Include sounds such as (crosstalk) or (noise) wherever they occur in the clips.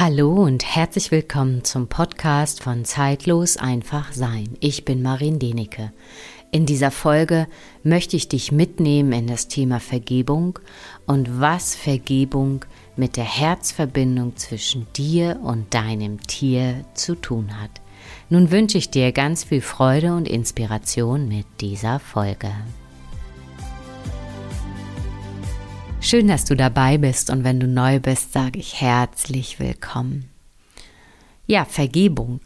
Hallo und herzlich willkommen zum Podcast von Zeitlos einfach sein. Ich bin Marin Denecke. In dieser Folge möchte ich dich mitnehmen in das Thema Vergebung und was Vergebung mit der Herzverbindung zwischen dir und deinem Tier zu tun hat. Nun wünsche ich dir ganz viel Freude und Inspiration mit dieser Folge. Schön, dass du dabei bist und wenn du neu bist, sage ich herzlich willkommen. Ja, Vergebung.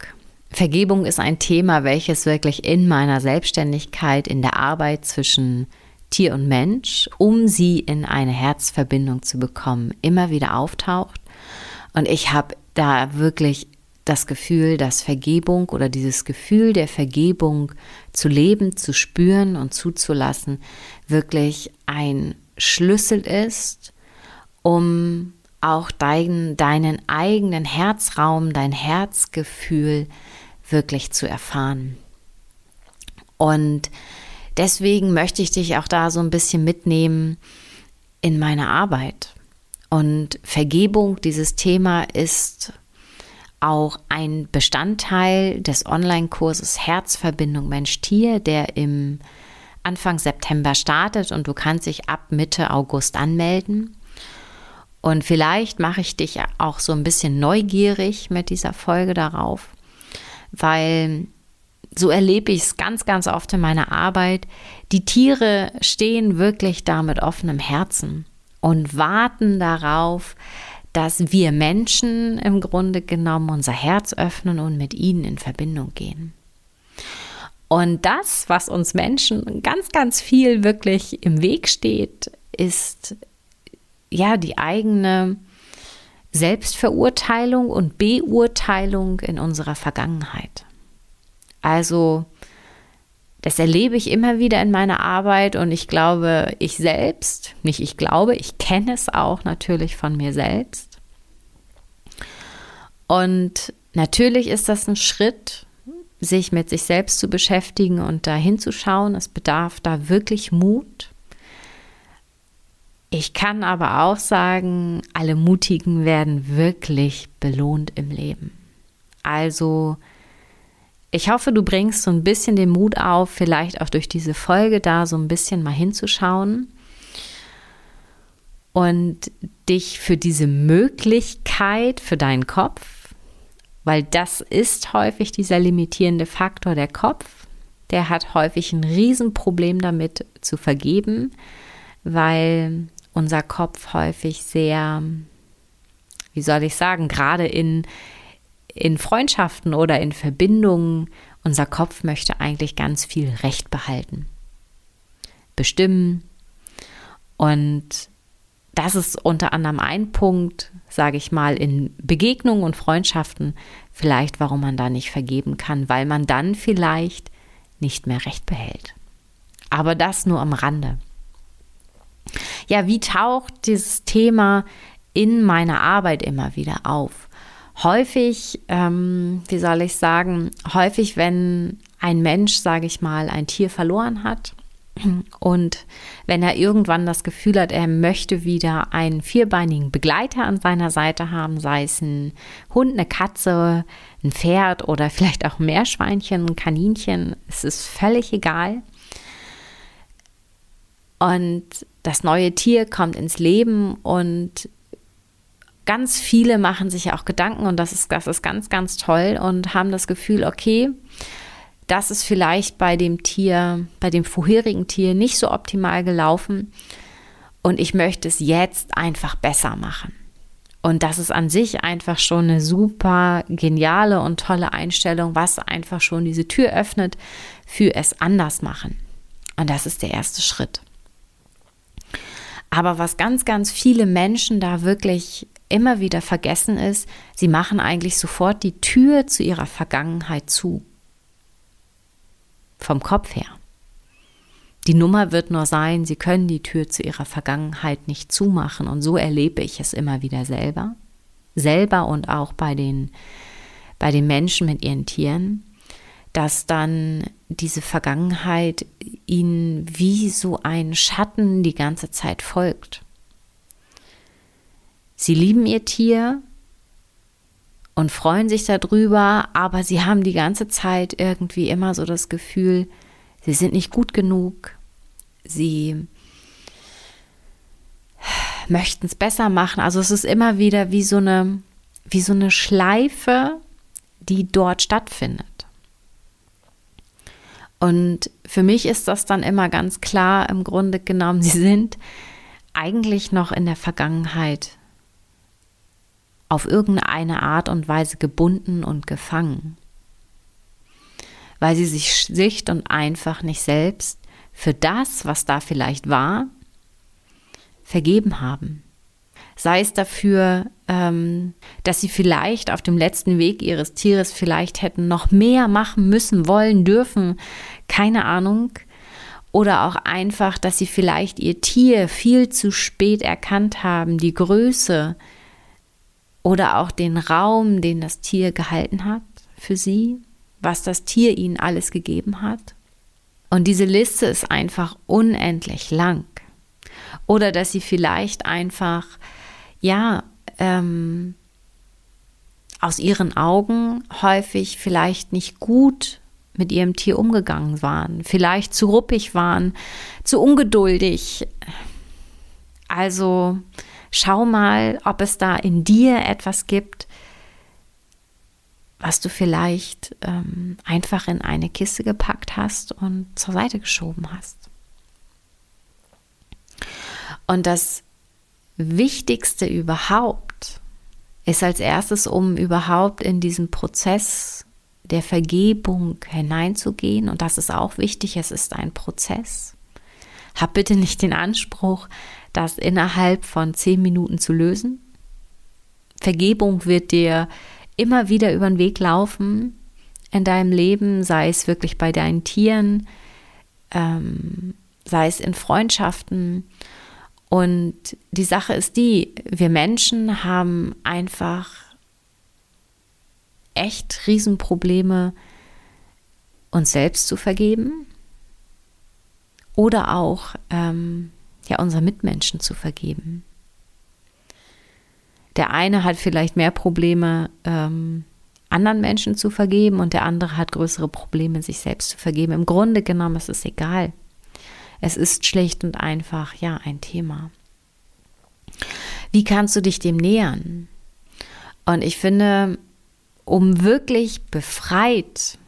Vergebung ist ein Thema, welches wirklich in meiner Selbstständigkeit, in der Arbeit zwischen Tier und Mensch, um sie in eine Herzverbindung zu bekommen, immer wieder auftaucht. Und ich habe da wirklich das Gefühl, dass Vergebung oder dieses Gefühl der Vergebung zu leben, zu spüren und zuzulassen, wirklich ein Schlüssel ist, um auch dein, deinen eigenen Herzraum, dein Herzgefühl wirklich zu erfahren. Und deswegen möchte ich dich auch da so ein bisschen mitnehmen in meine Arbeit. Und Vergebung, dieses Thema ist auch ein Bestandteil des Online-Kurses Herzverbindung Mensch-Tier, der im Anfang September startet und du kannst dich ab Mitte August anmelden. Und vielleicht mache ich dich auch so ein bisschen neugierig mit dieser Folge darauf, weil so erlebe ich es ganz, ganz oft in meiner Arbeit. Die Tiere stehen wirklich da mit offenem Herzen und warten darauf, dass wir Menschen im Grunde genommen unser Herz öffnen und mit ihnen in Verbindung gehen. Und das, was uns Menschen ganz, ganz viel wirklich im Weg steht, ist ja die eigene Selbstverurteilung und Beurteilung in unserer Vergangenheit. Also, das erlebe ich immer wieder in meiner Arbeit und ich glaube, ich selbst, nicht ich glaube, ich kenne es auch natürlich von mir selbst. Und natürlich ist das ein Schritt, sich mit sich selbst zu beschäftigen und da hinzuschauen. Es bedarf da wirklich Mut. Ich kann aber auch sagen, alle Mutigen werden wirklich belohnt im Leben. Also, ich hoffe, du bringst so ein bisschen den Mut auf, vielleicht auch durch diese Folge da so ein bisschen mal hinzuschauen und dich für diese Möglichkeit, für deinen Kopf, weil das ist häufig dieser limitierende Faktor der Kopf. Der hat häufig ein Riesenproblem damit zu vergeben, weil unser Kopf häufig sehr, wie soll ich sagen, gerade in, in Freundschaften oder in Verbindungen, unser Kopf möchte eigentlich ganz viel Recht behalten, bestimmen. Und das ist unter anderem ein Punkt, sage ich mal, in Begegnungen und Freundschaften, vielleicht warum man da nicht vergeben kann, weil man dann vielleicht nicht mehr Recht behält. Aber das nur am Rande. Ja, wie taucht dieses Thema in meiner Arbeit immer wieder auf? Häufig, ähm, wie soll ich sagen, häufig, wenn ein Mensch, sage ich mal, ein Tier verloren hat, und wenn er irgendwann das Gefühl hat, er möchte wieder einen vierbeinigen Begleiter an seiner Seite haben, sei es ein Hund, eine Katze, ein Pferd oder (laughs) vielleicht auch ein Meerschweinchen, ein Kaninchen, es ist völlig egal. Und das neue Tier kommt ins Leben und ganz viele machen sich auch Gedanken und das ist, das ist ganz, ganz toll und haben das Gefühl, okay, das ist vielleicht bei dem Tier, bei dem vorherigen Tier nicht so optimal gelaufen und ich möchte es jetzt einfach besser machen. Und das ist an sich einfach schon eine super geniale und tolle Einstellung, was einfach schon diese Tür öffnet für es anders machen. Und das ist der erste Schritt. Aber was ganz, ganz viele Menschen da wirklich immer wieder vergessen ist, sie machen eigentlich sofort die Tür zu ihrer Vergangenheit zu vom Kopf her. Die Nummer wird nur sein, sie können die Tür zu ihrer Vergangenheit nicht zumachen. Und so erlebe ich es immer wieder selber. Selber und auch bei den, bei den Menschen mit ihren Tieren, dass dann diese Vergangenheit ihnen wie so ein Schatten die ganze Zeit folgt. Sie lieben ihr Tier, und freuen sich darüber, aber sie haben die ganze Zeit irgendwie immer so das Gefühl, sie sind nicht gut genug, sie möchten es besser machen. Also es ist immer wieder wie so eine, wie so eine Schleife, die dort stattfindet. Und für mich ist das dann immer ganz klar, im Grunde genommen, sie sind eigentlich noch in der Vergangenheit auf irgendeine Art und Weise gebunden und gefangen, weil sie sich schlicht und einfach nicht selbst für das, was da vielleicht war, vergeben haben. Sei es dafür, ähm, dass sie vielleicht auf dem letzten Weg ihres Tieres vielleicht hätten noch mehr machen müssen, wollen, dürfen, keine Ahnung. Oder auch einfach, dass sie vielleicht ihr Tier viel zu spät erkannt haben, die Größe oder auch den Raum, den das Tier gehalten hat für sie, was das Tier ihnen alles gegeben hat. Und diese Liste ist einfach unendlich lang. Oder dass sie vielleicht einfach, ja, ähm, aus ihren Augen häufig vielleicht nicht gut mit ihrem Tier umgegangen waren, vielleicht zu ruppig waren, zu ungeduldig. Also schau mal, ob es da in dir etwas gibt, was du vielleicht ähm, einfach in eine Kiste gepackt hast und zur Seite geschoben hast. Und das Wichtigste überhaupt ist als erstes, um überhaupt in diesen Prozess der Vergebung hineinzugehen. Und das ist auch wichtig, es ist ein Prozess. Hab bitte nicht den Anspruch, das innerhalb von zehn Minuten zu lösen. Vergebung wird dir immer wieder über den Weg laufen in deinem Leben, sei es wirklich bei deinen Tieren, ähm, sei es in Freundschaften. Und die Sache ist die, wir Menschen haben einfach echt Riesenprobleme, uns selbst zu vergeben oder auch ähm, ja unseren Mitmenschen zu vergeben. Der eine hat vielleicht mehr Probleme, ähm, anderen Menschen zu vergeben und der andere hat größere Probleme, sich selbst zu vergeben. Im Grunde genommen ist es egal. Es ist schlicht und einfach ja ein Thema. Wie kannst du dich dem nähern? Und ich finde, um wirklich befreit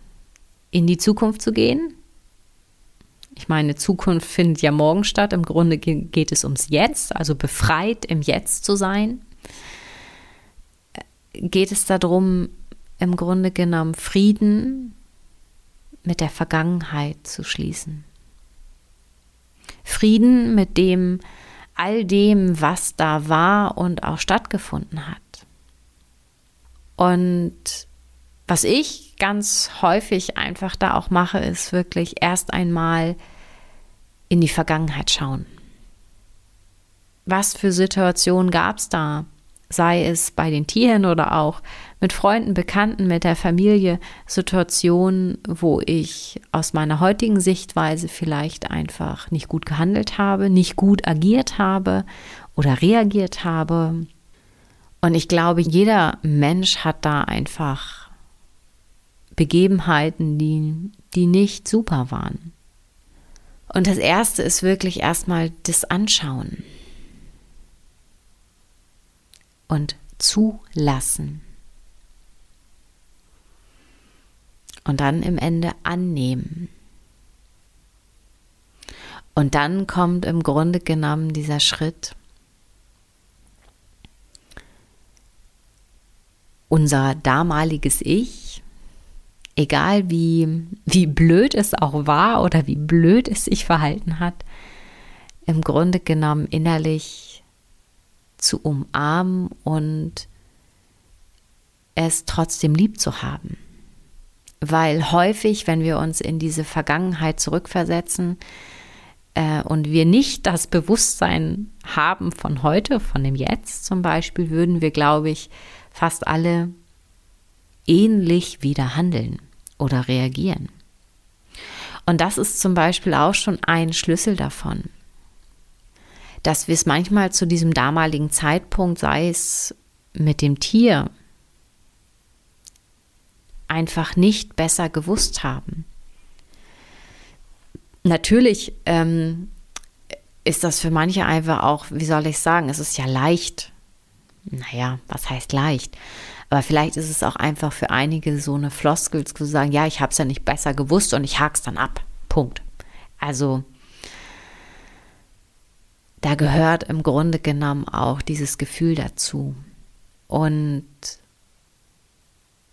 in die Zukunft zu gehen. Ich meine, Zukunft findet ja morgen statt. Im Grunde geht es ums Jetzt, also befreit im Jetzt zu sein. Geht es darum, im Grunde genommen Frieden mit der Vergangenheit zu schließen. Frieden mit dem, all dem, was da war und auch stattgefunden hat. Und was ich ganz häufig einfach da auch mache, ist wirklich erst einmal in die Vergangenheit schauen. Was für Situationen gab es da? Sei es bei den Tieren oder auch mit Freunden, Bekannten, mit der Familie, Situationen, wo ich aus meiner heutigen Sichtweise vielleicht einfach nicht gut gehandelt habe, nicht gut agiert habe oder reagiert habe und ich glaube, jeder Mensch hat da einfach Begebenheiten, die, die nicht super waren. Und das Erste ist wirklich erstmal das Anschauen und zulassen. Und dann im Ende annehmen. Und dann kommt im Grunde genommen dieser Schritt, unser damaliges Ich, egal wie, wie blöd es auch war oder wie blöd es sich verhalten hat, im Grunde genommen innerlich zu umarmen und es trotzdem lieb zu haben. Weil häufig, wenn wir uns in diese Vergangenheit zurückversetzen äh, und wir nicht das Bewusstsein haben von heute, von dem Jetzt zum Beispiel, würden wir, glaube ich, fast alle ähnlich wieder handeln oder reagieren. Und das ist zum Beispiel auch schon ein Schlüssel davon, dass wir es manchmal zu diesem damaligen Zeitpunkt, sei es mit dem Tier, einfach nicht besser gewusst haben. Natürlich ähm, ist das für manche einfach auch, wie soll ich sagen, es ist ja leicht. Naja, was heißt leicht? Aber vielleicht ist es auch einfach für einige so eine Floskel zu sagen, ja, ich habe es ja nicht besser gewusst und ich hake es dann ab. Punkt. Also da gehört im Grunde genommen auch dieses Gefühl dazu. Und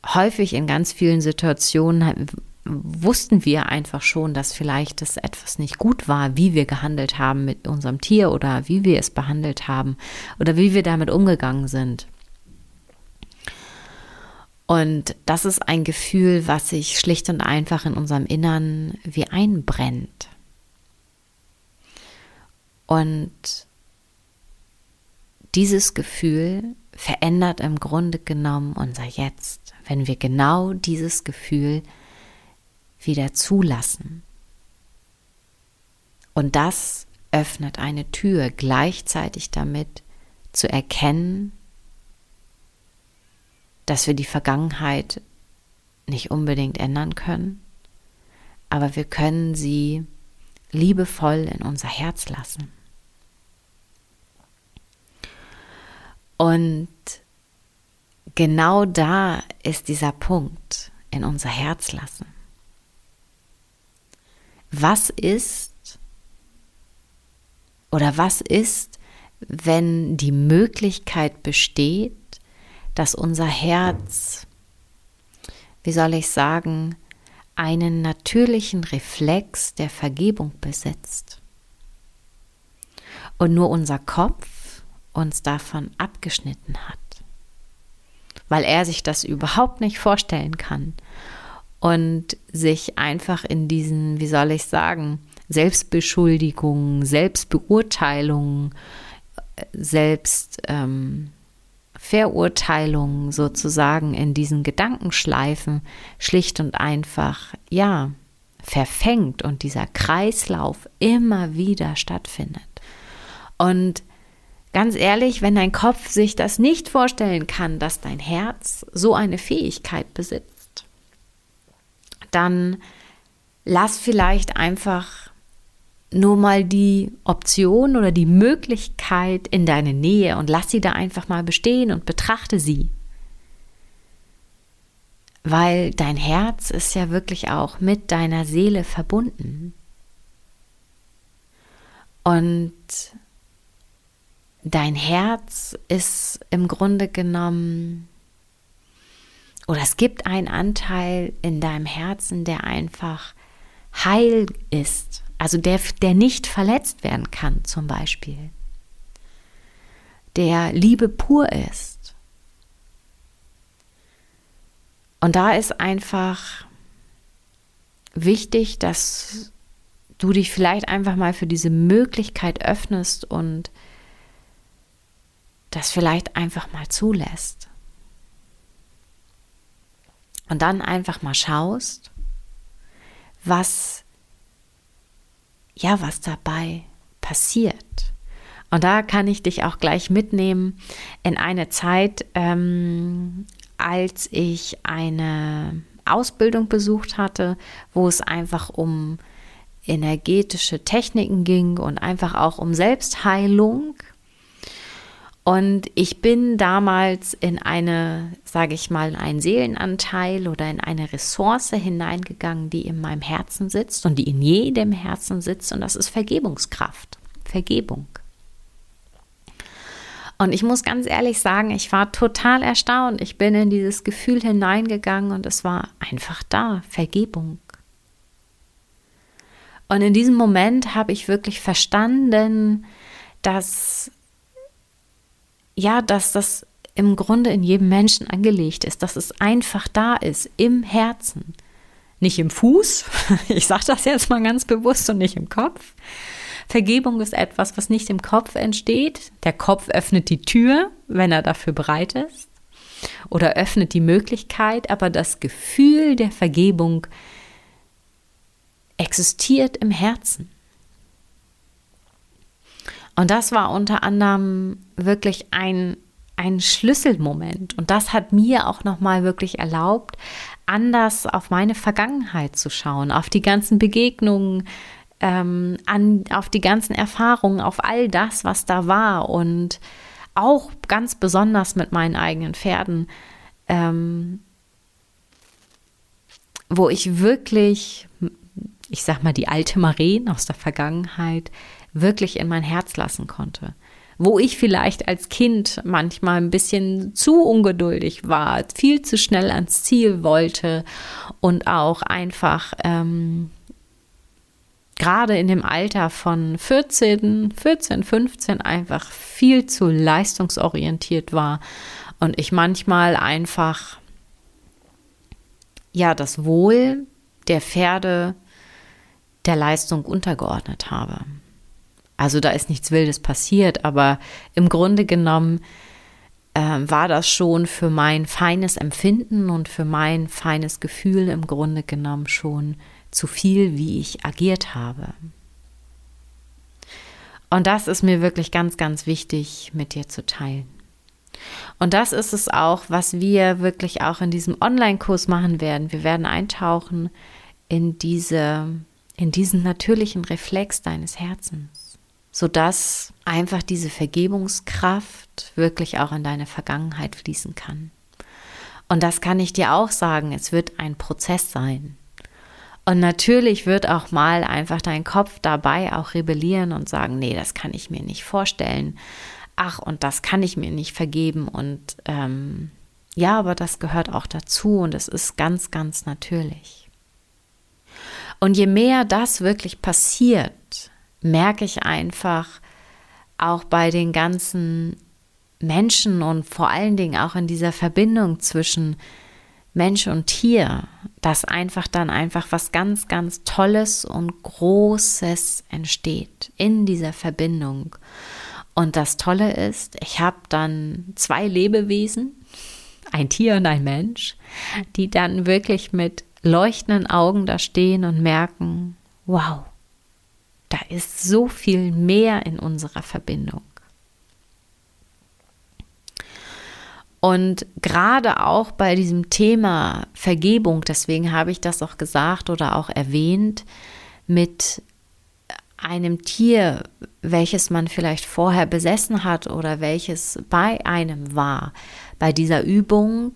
häufig in ganz vielen Situationen wussten wir einfach schon, dass vielleicht das etwas nicht gut war, wie wir gehandelt haben mit unserem Tier oder wie wir es behandelt haben oder wie wir damit umgegangen sind. Und das ist ein Gefühl, was sich schlicht und einfach in unserem Innern wie einbrennt. Und dieses Gefühl verändert im Grunde genommen unser Jetzt, wenn wir genau dieses Gefühl wieder zulassen. Und das öffnet eine Tür gleichzeitig damit zu erkennen, dass wir die Vergangenheit nicht unbedingt ändern können, aber wir können sie liebevoll in unser Herz lassen. Und genau da ist dieser Punkt in unser Herz lassen. Was ist oder was ist, wenn die Möglichkeit besteht, dass unser Herz, wie soll ich sagen, einen natürlichen Reflex der Vergebung besitzt. Und nur unser Kopf uns davon abgeschnitten hat, weil er sich das überhaupt nicht vorstellen kann und sich einfach in diesen, wie soll ich sagen, Selbstbeschuldigungen, Selbstbeurteilungen, Selbst ähm, Verurteilung sozusagen in diesen Gedankenschleifen schlicht und einfach, ja, verfängt und dieser Kreislauf immer wieder stattfindet. Und ganz ehrlich, wenn dein Kopf sich das nicht vorstellen kann, dass dein Herz so eine Fähigkeit besitzt, dann lass vielleicht einfach nur mal die Option oder die Möglichkeit in deine Nähe und lass sie da einfach mal bestehen und betrachte sie. Weil dein Herz ist ja wirklich auch mit deiner Seele verbunden. Und dein Herz ist im Grunde genommen, oder es gibt einen Anteil in deinem Herzen, der einfach heil ist also der, der nicht verletzt werden kann zum Beispiel, der Liebe pur ist. Und da ist einfach wichtig, dass du dich vielleicht einfach mal für diese Möglichkeit öffnest und das vielleicht einfach mal zulässt. Und dann einfach mal schaust, was ja, was dabei passiert. Und da kann ich dich auch gleich mitnehmen in eine Zeit, ähm, als ich eine Ausbildung besucht hatte, wo es einfach um energetische Techniken ging und einfach auch um Selbstheilung. Und ich bin damals in eine, sage ich mal, einen Seelenanteil oder in eine Ressource hineingegangen, die in meinem Herzen sitzt und die in jedem Herzen sitzt. Und das ist Vergebungskraft, Vergebung. Und ich muss ganz ehrlich sagen, ich war total erstaunt. Ich bin in dieses Gefühl hineingegangen und es war einfach da, Vergebung. Und in diesem Moment habe ich wirklich verstanden, dass ja, dass das im Grunde in jedem Menschen angelegt ist, dass es einfach da ist, im Herzen. Nicht im Fuß, (laughs) ich sage das jetzt mal ganz bewusst und nicht im Kopf. Vergebung ist etwas, was nicht im Kopf entsteht. Der Kopf öffnet die Tür, wenn er dafür bereit ist, oder öffnet die Möglichkeit, aber das Gefühl der Vergebung existiert im Herzen. Und das war unter anderem wirklich ein, ein Schlüsselmoment. Und das hat mir auch noch mal wirklich erlaubt, anders auf meine Vergangenheit zu schauen, auf die ganzen Begegnungen, ähm, an, auf die ganzen Erfahrungen, auf all das, was da war. Und auch ganz besonders mit meinen eigenen Pferden, ähm, wo ich wirklich, ich sag mal, die alte Maren aus der Vergangenheit wirklich in mein Herz lassen konnte wo ich vielleicht als Kind manchmal ein bisschen zu ungeduldig war, viel zu schnell ans Ziel wollte und auch einfach ähm, gerade in dem Alter von 14, 14, 15 einfach viel zu leistungsorientiert war und ich manchmal einfach ja das Wohl der Pferde der Leistung untergeordnet habe. Also da ist nichts Wildes passiert, aber im Grunde genommen äh, war das schon für mein feines Empfinden und für mein feines Gefühl im Grunde genommen schon zu viel, wie ich agiert habe. Und das ist mir wirklich ganz, ganz wichtig mit dir zu teilen. Und das ist es auch, was wir wirklich auch in diesem Online-Kurs machen werden. Wir werden eintauchen in diese, in diesen natürlichen Reflex deines Herzens sodass einfach diese Vergebungskraft wirklich auch in deine Vergangenheit fließen kann. Und das kann ich dir auch sagen, es wird ein Prozess sein. Und natürlich wird auch mal einfach dein Kopf dabei auch rebellieren und sagen, nee, das kann ich mir nicht vorstellen. Ach, und das kann ich mir nicht vergeben. Und ähm, ja, aber das gehört auch dazu und es ist ganz, ganz natürlich. Und je mehr das wirklich passiert, merke ich einfach auch bei den ganzen Menschen und vor allen Dingen auch in dieser Verbindung zwischen Mensch und Tier, dass einfach dann einfach was ganz, ganz Tolles und Großes entsteht in dieser Verbindung. Und das Tolle ist, ich habe dann zwei Lebewesen, ein Tier und ein Mensch, die dann wirklich mit leuchtenden Augen da stehen und merken, wow, da ist so viel mehr in unserer Verbindung. Und gerade auch bei diesem Thema Vergebung, deswegen habe ich das auch gesagt oder auch erwähnt, mit einem Tier, welches man vielleicht vorher besessen hat oder welches bei einem war. Bei dieser Übung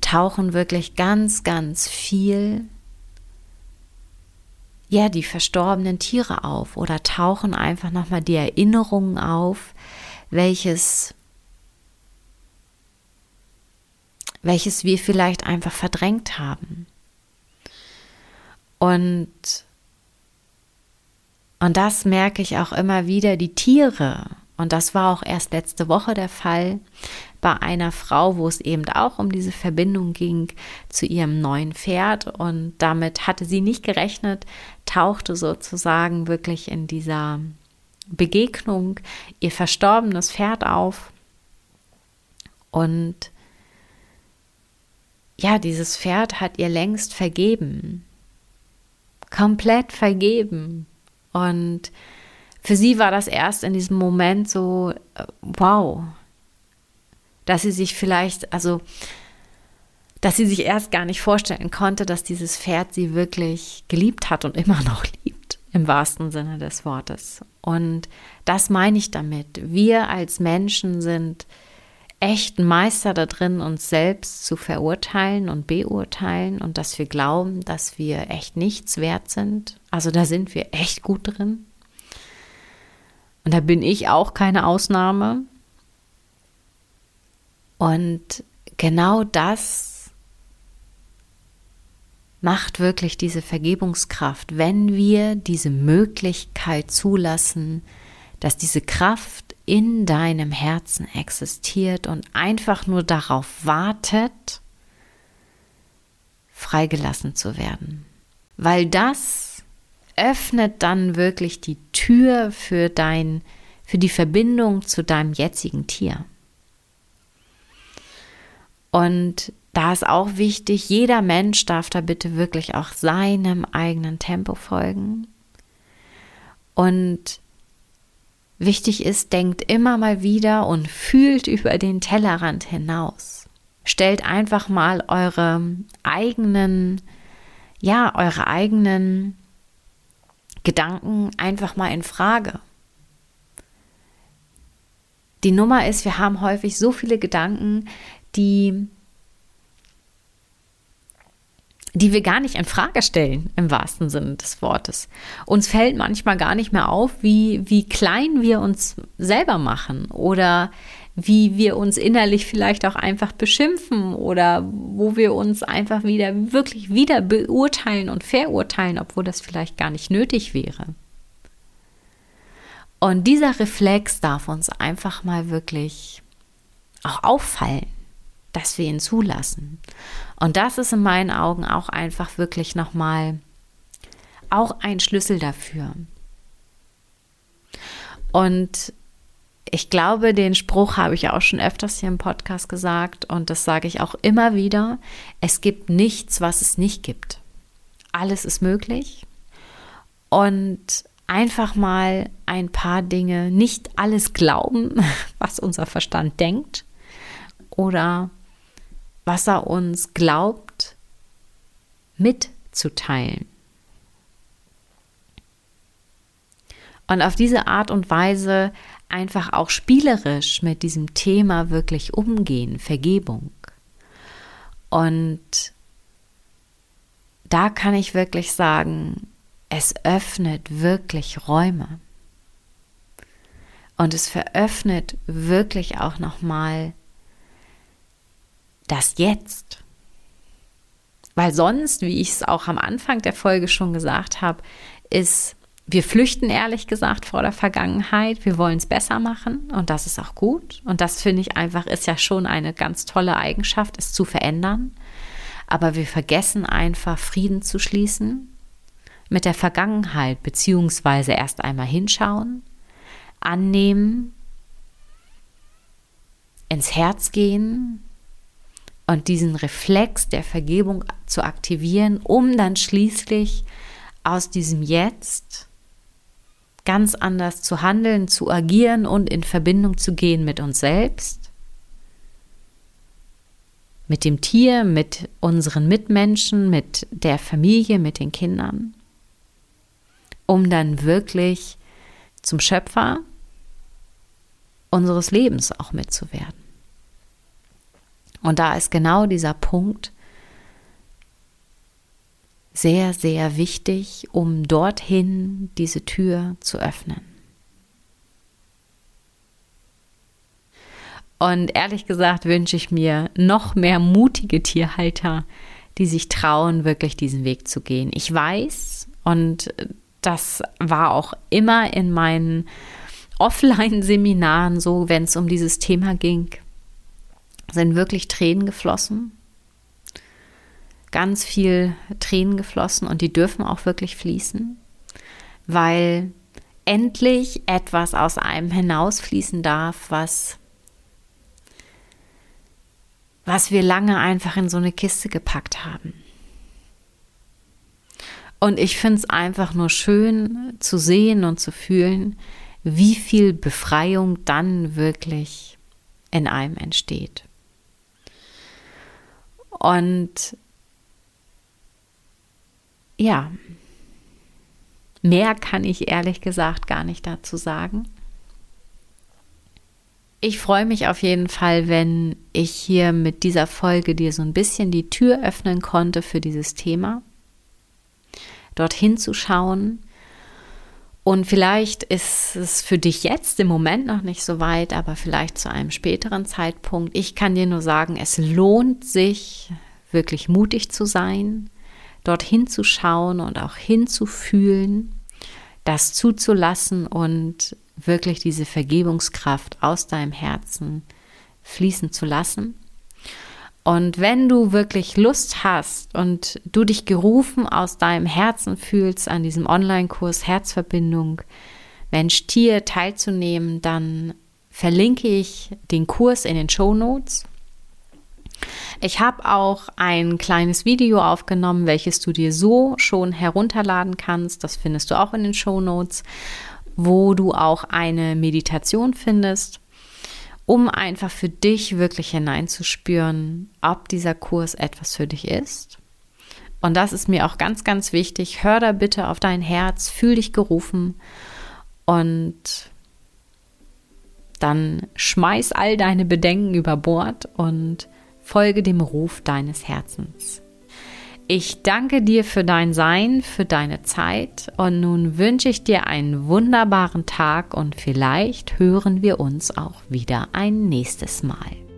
tauchen wirklich ganz, ganz viel ja, die verstorbenen Tiere auf oder tauchen einfach nochmal die Erinnerungen auf, welches, welches wir vielleicht einfach verdrängt haben. Und, und das merke ich auch immer wieder, die Tiere, und das war auch erst letzte Woche der Fall, bei einer Frau, wo es eben auch um diese Verbindung ging zu ihrem neuen Pferd. Und damit hatte sie nicht gerechnet, tauchte sozusagen wirklich in dieser Begegnung ihr verstorbenes Pferd auf. Und ja, dieses Pferd hat ihr längst vergeben. Komplett vergeben. Und für sie war das erst in diesem Moment so, äh, wow, dass sie sich vielleicht, also, dass sie sich erst gar nicht vorstellen konnte, dass dieses Pferd sie wirklich geliebt hat und immer (laughs) noch liebt, im wahrsten Sinne des Wortes. Und das meine ich damit. Wir als Menschen sind echt Meister da drin, uns selbst zu verurteilen und beurteilen und dass wir glauben, dass wir echt nichts wert sind. Also da sind wir echt gut drin. Und da bin ich auch keine Ausnahme. Und genau das macht wirklich diese Vergebungskraft, wenn wir diese Möglichkeit zulassen, dass diese Kraft in deinem Herzen existiert und einfach nur darauf wartet, freigelassen zu werden. Weil das öffnet dann wirklich die Tür für dein, für die Verbindung zu deinem jetzigen Tier. Und da ist auch wichtig, jeder Mensch darf da bitte wirklich auch seinem eigenen Tempo folgen. Und Wichtig ist, denkt immer mal wieder und fühlt über den Tellerrand hinaus. Stellt einfach mal eure eigenen, ja, eure eigenen Gedanken einfach mal in Frage. Die Nummer ist, wir haben häufig so viele Gedanken, die die wir gar nicht in Frage stellen, im wahrsten Sinne des Wortes. Uns fällt manchmal gar nicht mehr auf, wie, wie klein wir uns selber machen oder wie wir uns innerlich vielleicht auch einfach beschimpfen oder wo wir uns einfach wieder wirklich wieder beurteilen und verurteilen, obwohl das vielleicht gar nicht nötig wäre. Und dieser Reflex darf uns einfach mal wirklich auch auffallen, dass wir ihn zulassen. Und das ist in meinen Augen auch einfach wirklich nochmal auch ein Schlüssel dafür. Und ich glaube, den Spruch habe ich auch schon öfters hier im Podcast gesagt und das sage ich auch immer wieder. Es gibt nichts, was es nicht gibt. Alles ist möglich. Und einfach mal ein paar Dinge, nicht alles glauben, (laughs) was unser Verstand denkt oder was er uns glaubt mitzuteilen. Und auf diese Art und Weise einfach auch spielerisch mit diesem Thema wirklich umgehen, Vergebung. Und da kann ich wirklich sagen, es öffnet wirklich Räume. Und es veröffnet wirklich auch nochmal das Jetzt. Weil sonst, wie ich es auch am Anfang der Folge schon gesagt habe, ist, wir flüchten ehrlich gesagt vor der Vergangenheit. Wir wollen es besser machen und das ist auch gut. Und das finde ich einfach ist ja schon eine ganz tolle Eigenschaft, es zu verändern. Aber wir vergessen einfach, Frieden zu schließen mit der Vergangenheit, beziehungsweise erst einmal hinschauen, annehmen, ins Herz gehen und diesen Reflex der Vergebung zu aktivieren, um dann schließlich aus diesem Jetzt ganz anders zu handeln, zu agieren und in Verbindung zu gehen mit uns selbst, mit dem Tier, mit unseren Mitmenschen, mit der Familie, mit den Kindern um dann wirklich zum Schöpfer unseres Lebens auch mitzuwerden. Und da ist genau dieser Punkt sehr, sehr wichtig, um dorthin diese Tür zu öffnen. Und ehrlich gesagt wünsche ich mir noch mehr mutige Tierhalter, die sich trauen, wirklich diesen Weg zu gehen. Ich weiß, und das war auch immer in meinen Offline-Seminaren so, wenn es um dieses Thema ging, sind wirklich Tränen geflossen. Ganz viel Tränen geflossen und die dürfen auch wirklich fließen, weil endlich etwas aus einem hinausfließen darf, was was wir lange einfach in so eine Kiste gepackt haben. Und ich finde es einfach nur schön zu sehen und zu fühlen, wie viel Befreiung dann wirklich in einem entsteht. Und ja, mehr kann ich ehrlich gesagt gar nicht dazu sagen. Ich freue mich auf jeden Fall, wenn ich hier mit dieser Folge dir so ein bisschen die Tür öffnen konnte für dieses Thema dorthin zu schauen. Und vielleicht ist es für dich jetzt im Moment noch nicht so weit, aber vielleicht zu einem späteren Zeitpunkt. Ich kann dir nur sagen, es lohnt sich, wirklich mutig zu sein, dorthin zu schauen und auch hinzufühlen, das zuzulassen und wirklich diese Vergebungskraft aus deinem Herzen fließen zu lassen. Und wenn du wirklich Lust hast und du dich gerufen aus deinem Herzen fühlst, an diesem Online-Kurs Herzverbindung Mensch Tier teilzunehmen, dann verlinke ich den Kurs in den Show Notes. Ich habe auch ein kleines Video aufgenommen, welches du dir so schon herunterladen kannst. Das findest du auch in den Show Notes wo du auch eine Meditation findest, um einfach für dich wirklich hineinzuspüren, ob dieser Kurs etwas für dich ist. Und das ist mir auch ganz, ganz wichtig. Hör da bitte auf dein Herz, fühl dich gerufen und dann schmeiß all deine Bedenken über Bord und folge dem Ruf deines Herzens. Ich danke dir für dein Sein, für deine Zeit und nun wünsche ich dir einen wunderbaren Tag und vielleicht hören wir uns auch wieder ein nächstes Mal.